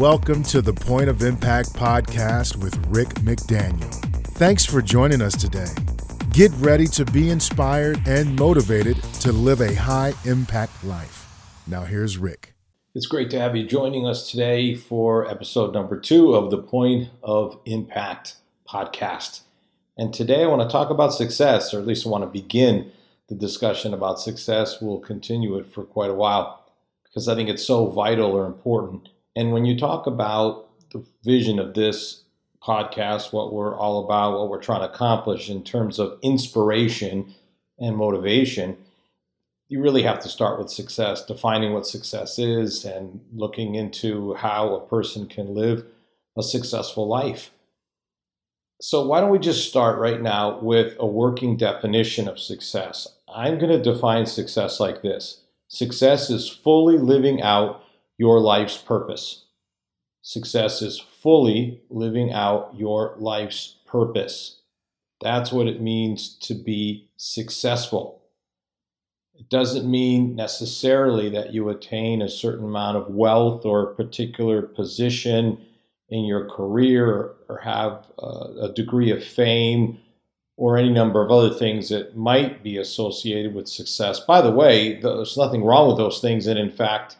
Welcome to the Point of Impact podcast with Rick McDaniel. Thanks for joining us today. Get ready to be inspired and motivated to live a high impact life. Now, here's Rick. It's great to have you joining us today for episode number two of the Point of Impact podcast. And today I want to talk about success, or at least I want to begin the discussion about success. We'll continue it for quite a while because I think it's so vital or important. And when you talk about the vision of this podcast, what we're all about, what we're trying to accomplish in terms of inspiration and motivation, you really have to start with success, defining what success is and looking into how a person can live a successful life. So, why don't we just start right now with a working definition of success? I'm going to define success like this Success is fully living out your life's purpose. Success is fully living out your life's purpose. That's what it means to be successful. It doesn't mean necessarily that you attain a certain amount of wealth or a particular position in your career or have a degree of fame or any number of other things that might be associated with success. By the way, there's nothing wrong with those things, and in fact,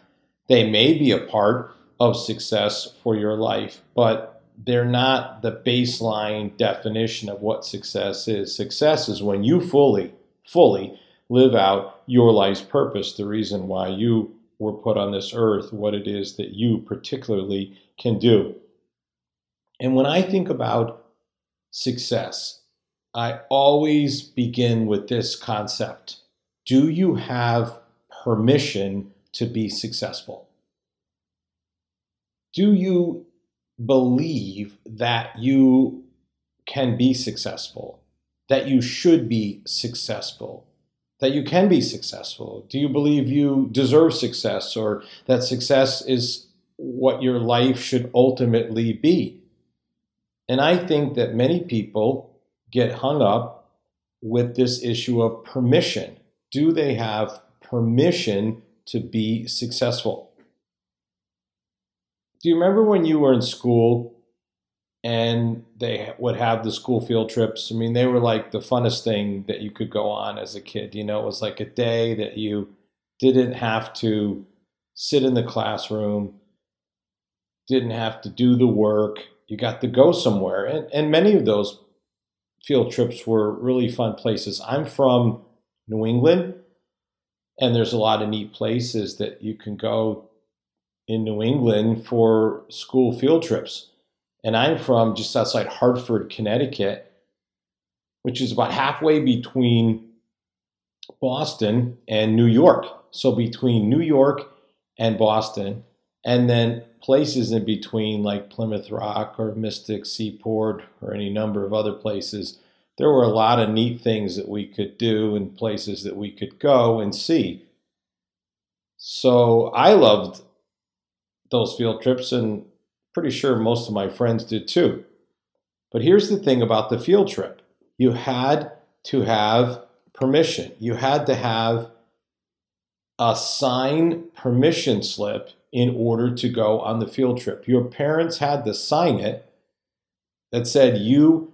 they may be a part of success for your life, but they're not the baseline definition of what success is. Success is when you fully, fully live out your life's purpose, the reason why you were put on this earth, what it is that you particularly can do. And when I think about success, I always begin with this concept Do you have permission to be successful? Do you believe that you can be successful, that you should be successful, that you can be successful? Do you believe you deserve success or that success is what your life should ultimately be? And I think that many people get hung up with this issue of permission. Do they have permission to be successful? Do you remember when you were in school and they would have the school field trips? I mean, they were like the funnest thing that you could go on as a kid. You know, it was like a day that you didn't have to sit in the classroom, didn't have to do the work. You got to go somewhere. And, and many of those field trips were really fun places. I'm from New England, and there's a lot of neat places that you can go in New England for school field trips. And I'm from just outside Hartford, Connecticut, which is about halfway between Boston and New York. So between New York and Boston, and then places in between like Plymouth Rock or Mystic Seaport or any number of other places, there were a lot of neat things that we could do and places that we could go and see. So I loved those field trips and pretty sure most of my friends did too. But here's the thing about the field trip. You had to have permission. You had to have a signed permission slip in order to go on the field trip. Your parents had to sign it that said you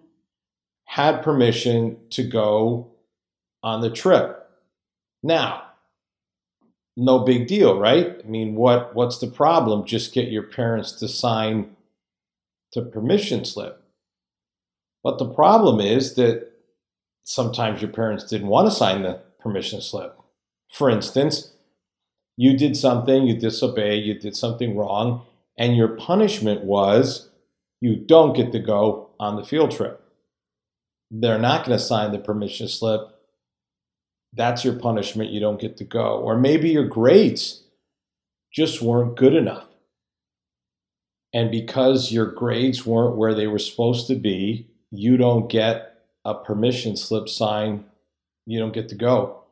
had permission to go on the trip. Now, no big deal, right? I mean, what what's the problem? Just get your parents to sign the permission slip. But the problem is that sometimes your parents didn't want to sign the permission slip. For instance, you did something, you disobeyed, you did something wrong, and your punishment was you don't get to go on the field trip. They're not going to sign the permission slip. That's your punishment. You don't get to go. Or maybe your grades just weren't good enough. And because your grades weren't where they were supposed to be, you don't get a permission slip signed. You don't get to go.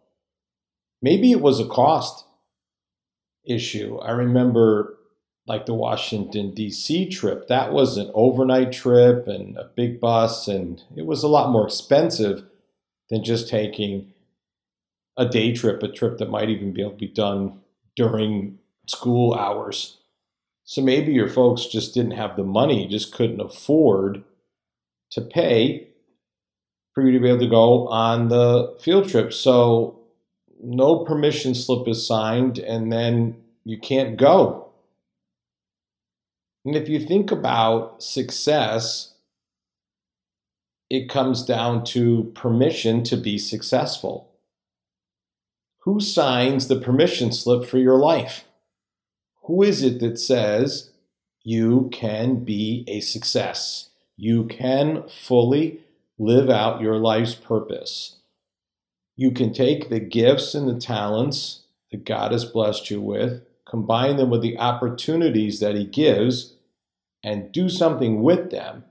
Maybe it was a cost issue. I remember like the Washington, D.C. trip, that was an overnight trip and a big bus, and it was a lot more expensive than just taking a day trip, a trip that might even be able to be done during school hours. So maybe your folks just didn't have the money, just couldn't afford to pay for you to be able to go on the field trip. So no permission slip is signed, and then you can't go. And if you think about success, it comes down to permission to be successful. Who signs the permission slip for your life? Who is it that says you can be a success? You can fully live out your life's purpose. You can take the gifts and the talents that God has blessed you with, combine them with the opportunities that He gives, and do something with them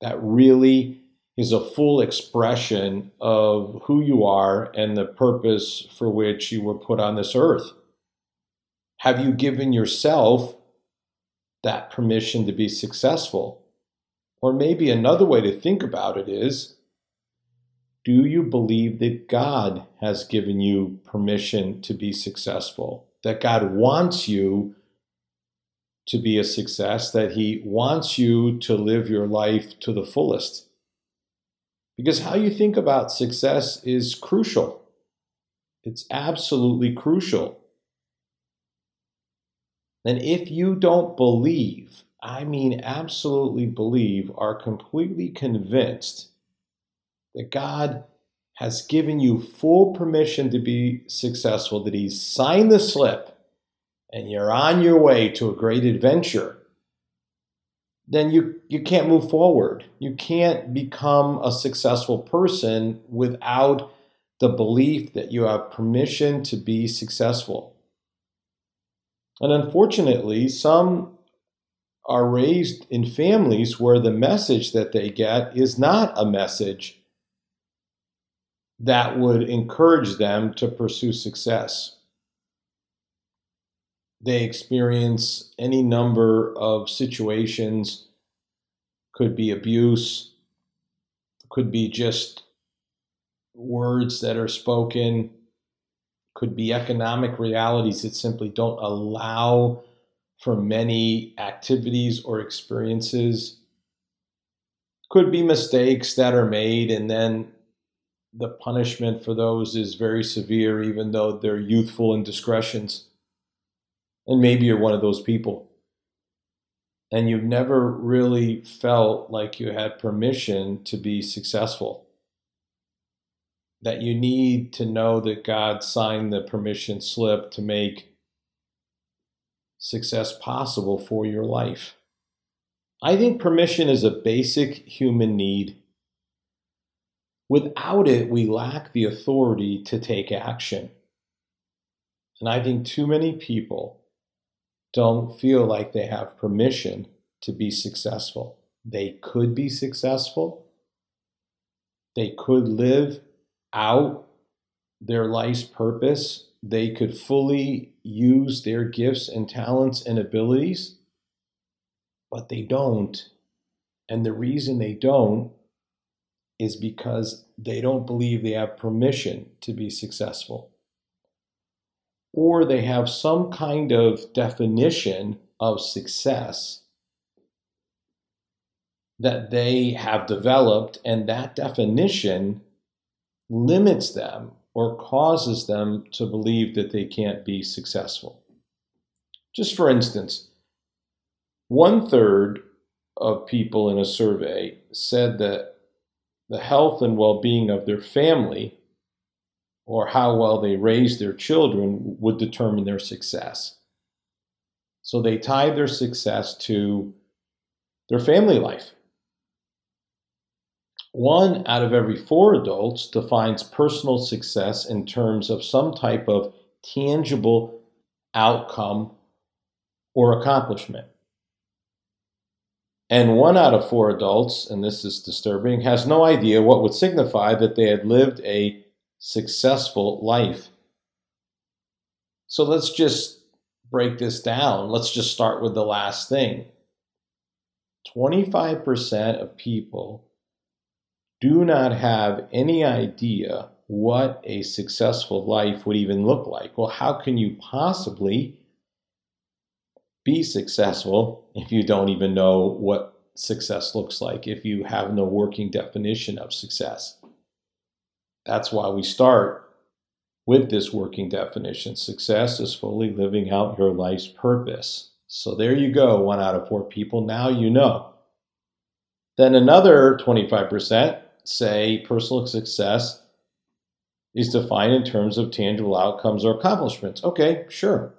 that really is a full expression of who you are and the purpose for which you were put on this earth. Have you given yourself that permission to be successful? Or maybe another way to think about it is do you believe that God has given you permission to be successful? That God wants you to be a success, that He wants you to live your life to the fullest? Because how you think about success is crucial. It's absolutely crucial. And if you don't believe, I mean absolutely believe, are completely convinced that God has given you full permission to be successful, that He's signed the slip, and you're on your way to a great adventure, then you, you can't move forward. You can't become a successful person without the belief that you have permission to be successful. And unfortunately, some are raised in families where the message that they get is not a message that would encourage them to pursue success they experience any number of situations. Could be abuse could be just words that are spoken could be economic realities that simply don't allow for many activities or experiences. Could be mistakes that are made and then the punishment for those is very severe even though they're youthful indiscretions and maybe you're one of those people. And you've never really felt like you had permission to be successful. That you need to know that God signed the permission slip to make success possible for your life. I think permission is a basic human need. Without it, we lack the authority to take action. And I think too many people don't feel like they have permission to be successful. They could be successful. They could live out their life's purpose. They could fully use their gifts and talents and abilities, but they don't. And the reason they don't is because they don't believe they have permission to be successful or they have some kind of definition of success that they have developed, and that definition limits them or causes them to believe that they can't be successful. Just for instance, one third of people in a survey said that the health and well being of their family or how well they raise their children would determine their success. So they tie their success to their family life. One out of every four adults defines personal success in terms of some type of tangible outcome or accomplishment. And one out of four adults, and this is disturbing, has no idea what would signify that they had lived a successful life. So let's just break this down. Let's just start with the last thing 25% of people do not have any idea what a successful life would even look like. Well, how can you possibly be successful if you don't even know what success looks like, if you have no working definition of success. That's why we start with this working definition. Success is fully living out your life's purpose. So there you go, one out of four people. Now you know. Then another 25% say personal success is defined in terms of tangible outcomes or accomplishments. Okay, sure.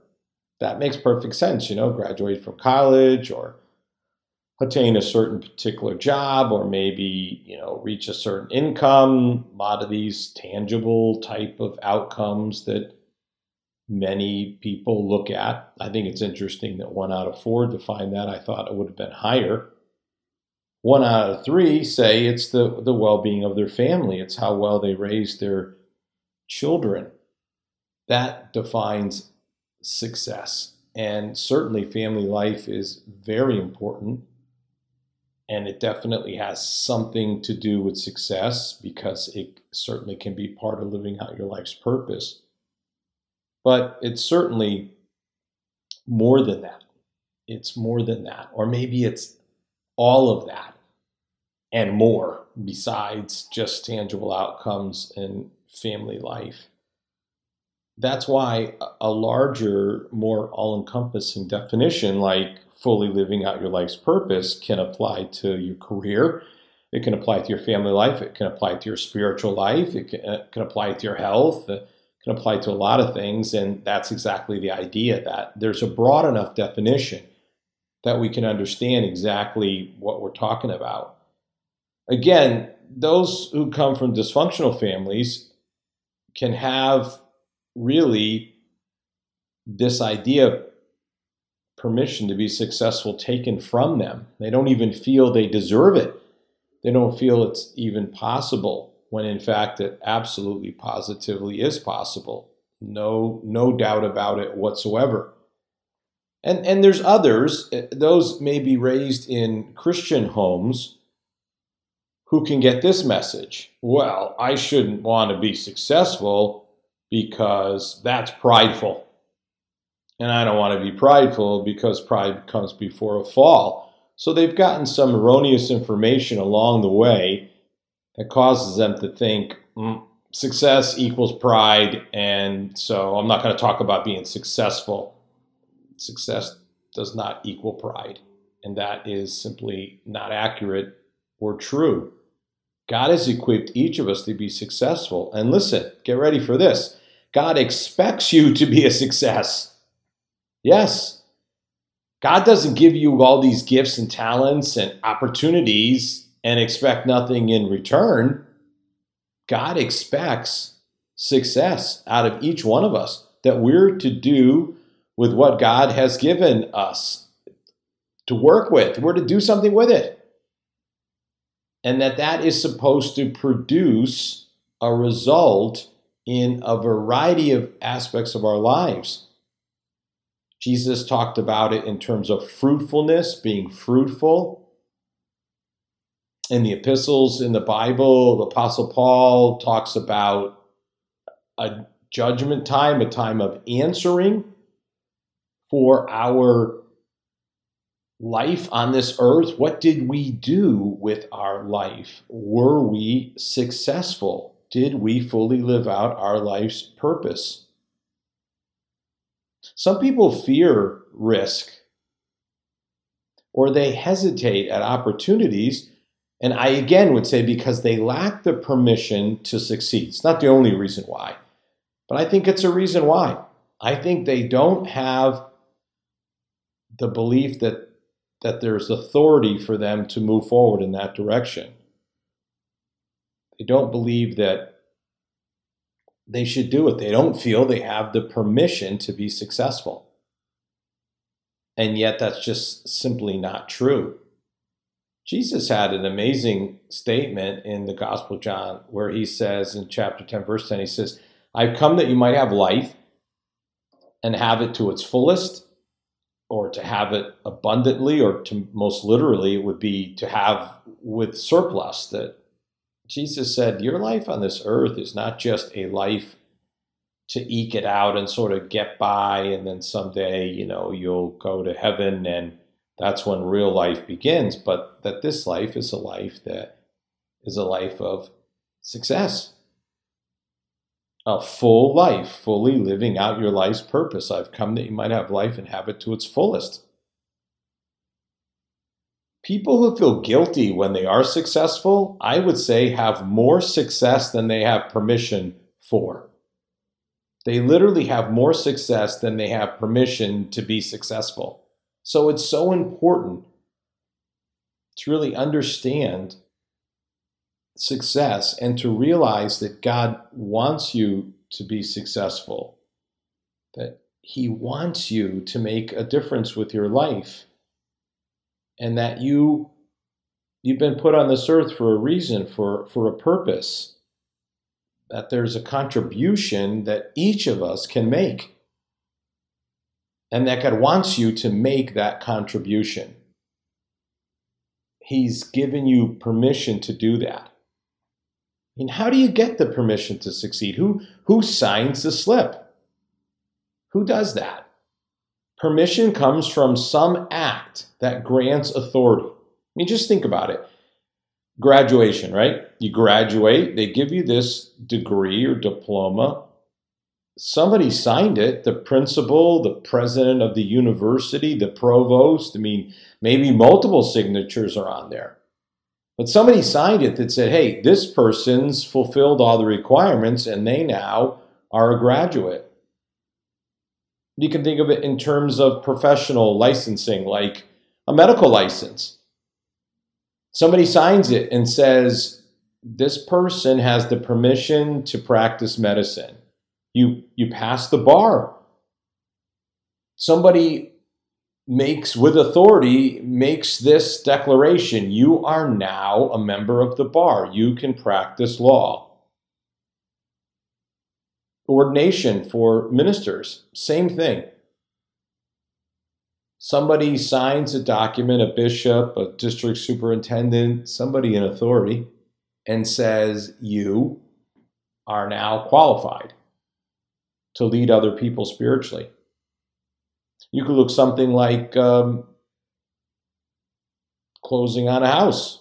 That makes perfect sense. You know, graduate from college or attain a certain particular job or maybe you know reach a certain income a lot of these tangible type of outcomes that many people look at. I think it's interesting that one out of four define that. I thought it would have been higher. One out of three say it's the, the well-being of their family. It's how well they raise their children. That defines success. And certainly family life is very important and it definitely has something to do with success because it certainly can be part of living out your life's purpose. But it's certainly more than that. It's more than that. Or maybe it's all of that and more besides just tangible outcomes in family life. That's why a larger, more all encompassing definition like fully living out your life's purpose can apply to your career. It can apply to your family life. It can apply to your spiritual life. It can, it can apply to your health. It can apply to a lot of things. And that's exactly the idea that there's a broad enough definition that we can understand exactly what we're talking about. Again, those who come from dysfunctional families can have really this idea permission to be successful taken from them. They don't even feel they deserve it. They don't feel it's even possible when in fact it absolutely positively is possible. No no doubt about it whatsoever. And and there's others, eh, those may be raised in Christian homes who can get this message. Well, I shouldn't want to be successful because that's prideful. And I don't want to be prideful because pride comes before a fall. So they've gotten some erroneous information along the way that causes them to think mm, success equals pride. And so I'm not going to talk about being successful. Success does not equal pride. And that is simply not accurate or true. God has equipped each of us to be successful. And listen, get ready for this God expects you to be a success. Yes. God doesn't give you all these gifts and talents and opportunities and expect nothing in return. God expects success out of each one of us that we're to do with what God has given us to work with. We're to do something with it. And that that is supposed to produce a result in a variety of aspects of our lives. Jesus talked about it in terms of fruitfulness, being fruitful. In the epistles in the Bible, the Apostle Paul talks about a judgment time, a time of answering for our life on this earth. What did we do with our life? Were we successful? Did we fully live out our life's purpose? Some people fear risk or they hesitate at opportunities. And I again would say because they lack the permission to succeed. It's not the only reason why, but I think it's a reason why. I think they don't have the belief that that there's authority for them to move forward in that direction. They don't believe that they should do it. They don't feel they have the permission to be successful. And yet, that's just simply not true. Jesus had an amazing statement in the Gospel of John where he says in chapter 10, verse 10, he says, I've come that you might have life and have it to its fullest, or to have it abundantly, or to most literally, it would be to have with surplus, that Jesus said, Your life on this earth is not just a life to eke it out and sort of get by and then someday you know you'll go to heaven and that's when real life begins but that this life is a life that is a life of success. A full life fully living out your life's purpose. I've come that you might have life and have it to its fullest people who feel guilty when they are successful i would say have more success than they have permission for they literally have more success than they have permission to be successful. So it's so important to really understand success and to realize that God wants you to be successful, that He wants you to make a difference with your life, and that you you've been put on this earth for a reason, for, for a purpose that there's a contribution that each of us can make. And that God wants you to make that contribution. He's given you permission to do that. And how do you get the permission to succeed? Who, who signs the slip? Who does that? Permission comes from some act that grants authority. I mean, just think about it graduation, right? You graduate, they give you this degree or diploma. Somebody signed it, the principal, the president of the university, the provost. I mean, maybe multiple signatures are on there. But somebody signed it that said, hey, this person's fulfilled all the requirements and they now are a graduate. You can think of it in terms of professional licensing, like a medical license. Somebody signs it and says this person has the permission to practice medicine. You you pass the bar. Somebody makes with authority makes this declaration you are now a member of the bar. You can practice law ordination for ministers same thing somebody signs a document, a bishop, a district superintendent, somebody in authority, and says, You are now qualified to lead other people spiritually. You could look something like um, closing on a house.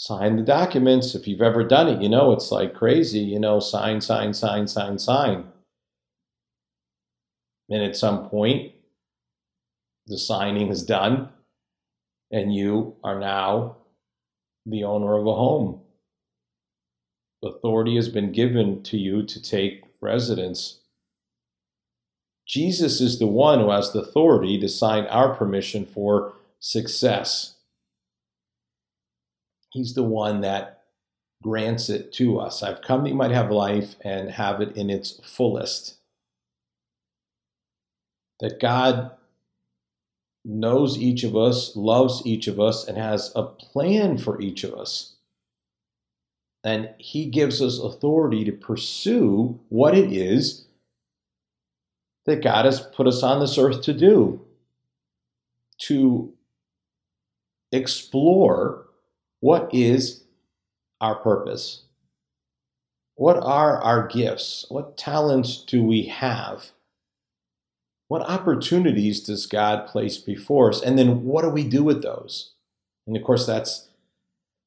Sign the documents. If you've ever done it, you know it's like crazy. You know, sign, sign, sign, sign, sign. And at some point, the signing is done, and you are now the owner of a home. Authority has been given to you to take residence. Jesus is the one who has the authority to sign our permission for success. He's the one that grants it to us. I've come that you might have life and have it in its fullest that God knows each of us, loves each of us, and has a plan for each of us. And He gives us authority to pursue what it is that God has put us on this earth to do to explore what is our purpose. What are our gifts? What talents do we have? what opportunities does God place before us? And then what do we do with those? And of course, that's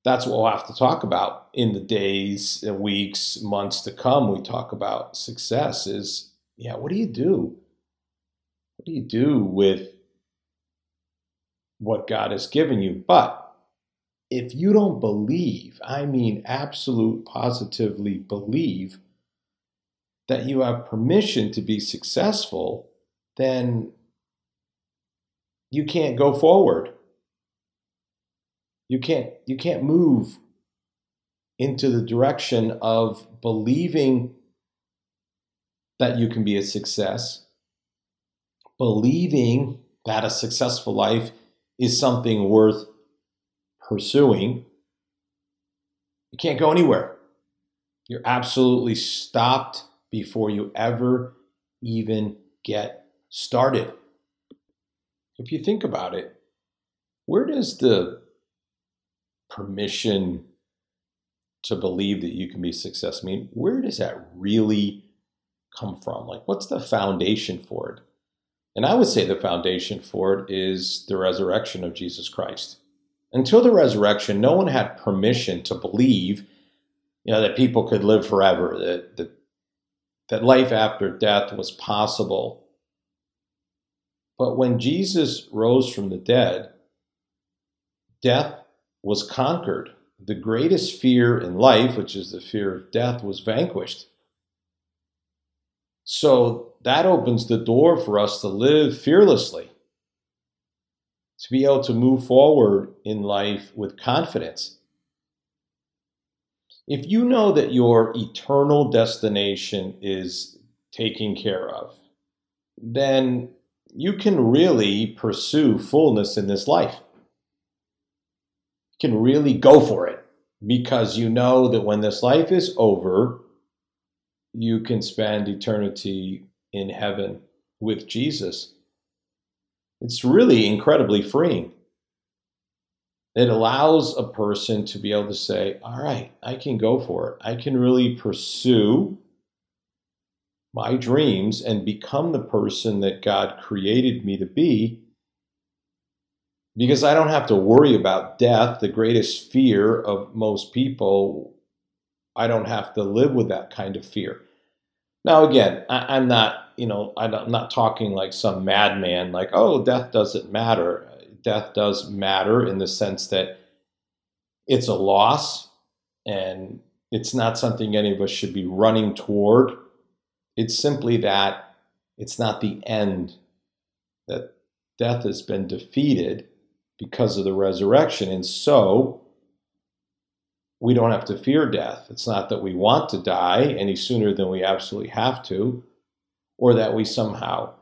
that's what we'll have to talk about in the days, weeks, months to come. We talk about success is, yeah, what do you do? What do you do with what God has given you? But if you don't believe, I mean, absolute, positively believe that you have permission to be successful, then you can't go forward. You can't you can't move into the direction of believing that you can be a success, believing that a successful life is something worth pursuing. You can't go anywhere. You're absolutely stopped before you ever even get started. If you think about it, where does the permission to believe that you can be successful. Mean, where does that really come from? Like, what's the foundation for it? And I would say the foundation for it is the resurrection of Jesus Christ. Until the resurrection, no one had permission to believe, you know, that people could live forever, that that, that life after death was possible. But when Jesus rose from the dead, death was conquered. The greatest fear in life, which is the fear of death, was vanquished. So that opens the door for us to live fearlessly, to be able to move forward in life with confidence. If you know that your eternal destination is taken care of, then you can really pursue fullness in this life. You can really go for it because you know that when this life is over, you can spend eternity in heaven with Jesus. It's really incredibly freeing. It allows a person to be able to say, All right, I can go for it. I can really pursue my dreams and become the person that God created me to be because I don't have to worry about death, the greatest fear of most people. I don't have to live with that kind of fear. Now, again, I, am not, you know, I'm not talking like some madman, like, oh, death doesn't matter. Death does matter in the sense that it's a loss and it's not something any of us should be running toward. It's simply that it's not the end, that death has been defeated because of the resurrection. And so we don't have to fear death. It's not that we want to die any sooner than we absolutely have to, or that we somehow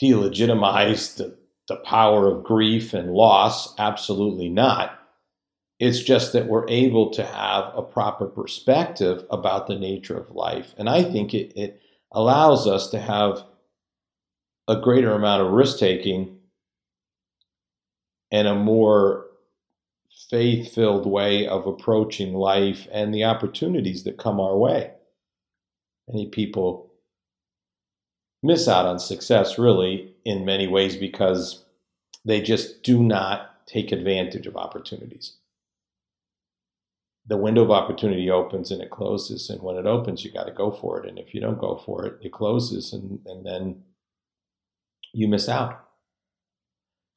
delegitimize the, the power of grief and loss. Absolutely not. It's just that we're able to have a proper perspective about the nature of life. And I think it, it allows us to have a greater amount of risk taking and a more faith filled way of approaching life and the opportunities that come our way. Many people miss out on success, really, in many ways because they just do not take advantage of opportunities. The window of opportunity opens and it closes, and when it opens, you got to go for it. And if you don't go for it, it closes, and, and then you miss out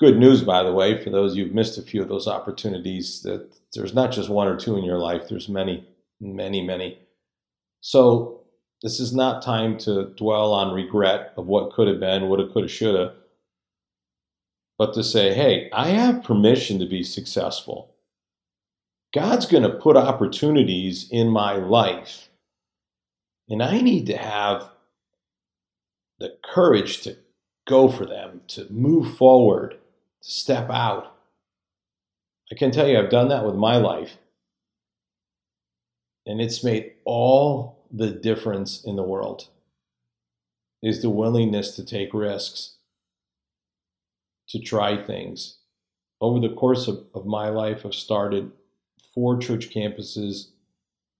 good news, by the way, for those you've missed a few of those opportunities, that there's not just one or two in your life, there's many, many, many. So this is not time to dwell on regret of what could have been, woulda, coulda, shoulda, but to say, hey, I have permission to be successful. God's going to put opportunities in my life, and I need to have the courage to go for them, to move forward, to step out. I can tell you, I've done that with my life. And it's made all the difference in the world is the willingness to take risks, to try things. Over the course of, of my life, I've started four church campuses,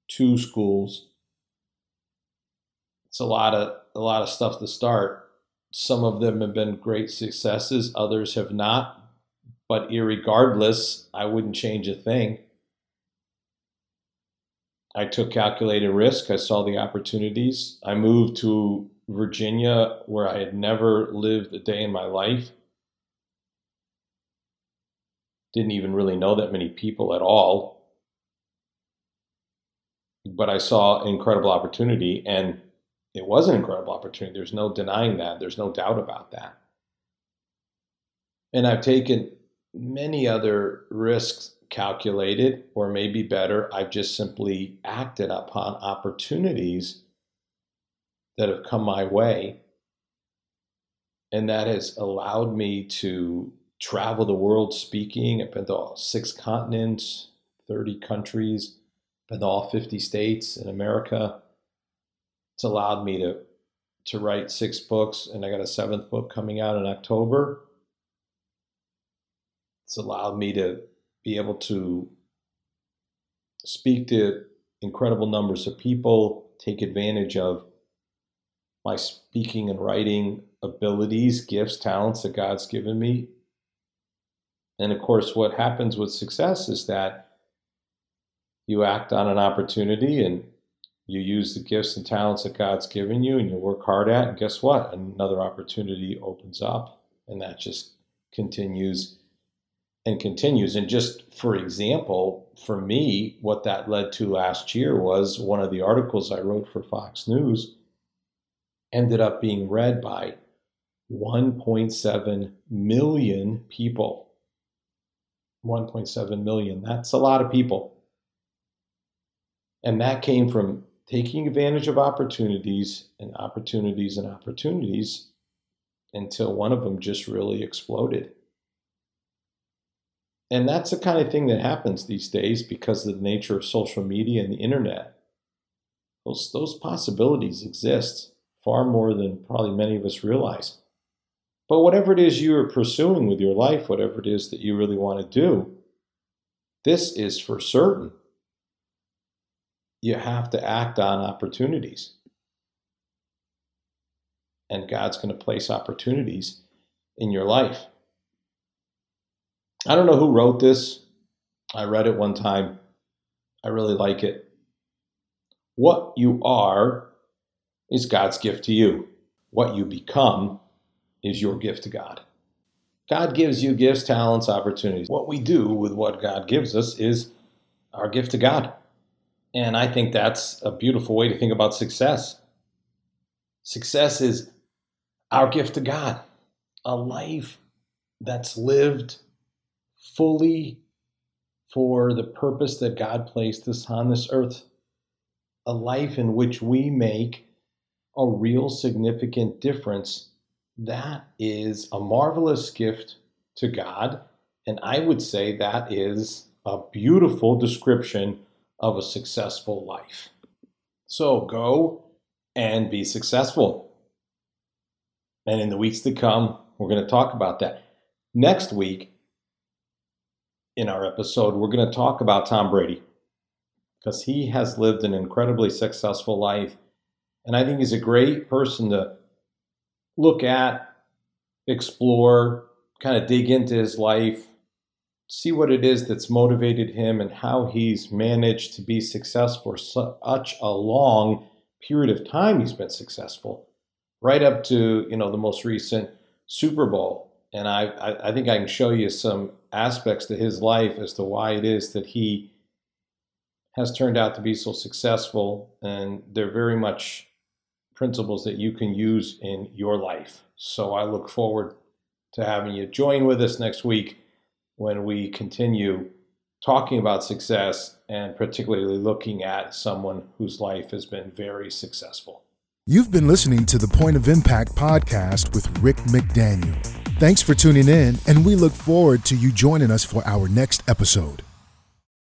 two schools. It's a lot of a lot of stuff to start. Some of them have been great successes, others have not. But regardless, I wouldn't change a thing. I took calculated risk. I saw the opportunities. I moved to Virginia where I had never lived a day in my life. Didn't even really know that many people at all. But I saw incredible opportunity and it was an incredible opportunity. There's no denying that. There's no doubt about that. And I've taken many other risks calculated, or maybe better, I've just simply acted upon opportunities that have come my way. And that has allowed me to travel the world speaking. I've been to all six continents, 30 countries, been to all 50 states in America it's allowed me to to write six books, and I got a seventh book coming out in October. It's allowed me to be able to speak to incredible numbers of people, take advantage of my speaking and writing abilities, gifts, talents that God's given me. And of course, what happens with success is that you act on an opportunity and you use the gifts and talents that God's given you and you work hard at. And guess what? Another opportunity opens up and that just continues and continues. And just for example, for me, what that led to last year was one of the articles I wrote for Fox News ended up being read by 1.7 million people. 1.7 million. That's a lot of people. And that came from taking advantage of opportunities and opportunities and opportunities until one of them just really exploded. And that's the kind of thing that happens these days because of the nature of social media and the internet. Those, those possibilities exist far more than probably many of us realize. But whatever it is you are pursuing with your life, whatever it is that you really want to do, this is for certain. You have to act on opportunities. And God's going to place opportunities in your life. I don't know who wrote this. I read it one time. I really like it. What you are is God's gift to you. What you become is your gift to God. God gives you gifts, talents, opportunities. What we do with what God gives us is our gift to God. And I think that's a beautiful way to think about success. Success is our gift to God, a life that's lived fully for the purpose that God placed us on this earth, a life in which we make a real significant difference, that is a marvelous gift to God. And I would say that is a beautiful description of a successful life. So go and be successful. And in the weeks to come, we're going to talk about that. Next week, in our episode, we're going to talk about Tom Brady because he has lived an incredibly successful life and I think he's a great person to look at, explore, kind of dig into his life, see what it is that's motivated him and how he's managed to be successful for such a long period of time he's been successful, right up to, you know, the most recent Super Bowl. And I, I, I think I can show you some aspects to his life as to why it is that he has turned out to be so successful. And they're very much principles that you can use in your life. So I look forward to having you join with us next week when we continue talking about success and particularly looking at someone whose life has been very successful. You've been listening to the Point of Impact podcast with Rick McDaniel. Thanks for tuning in, and we look forward to you joining us for our next episode.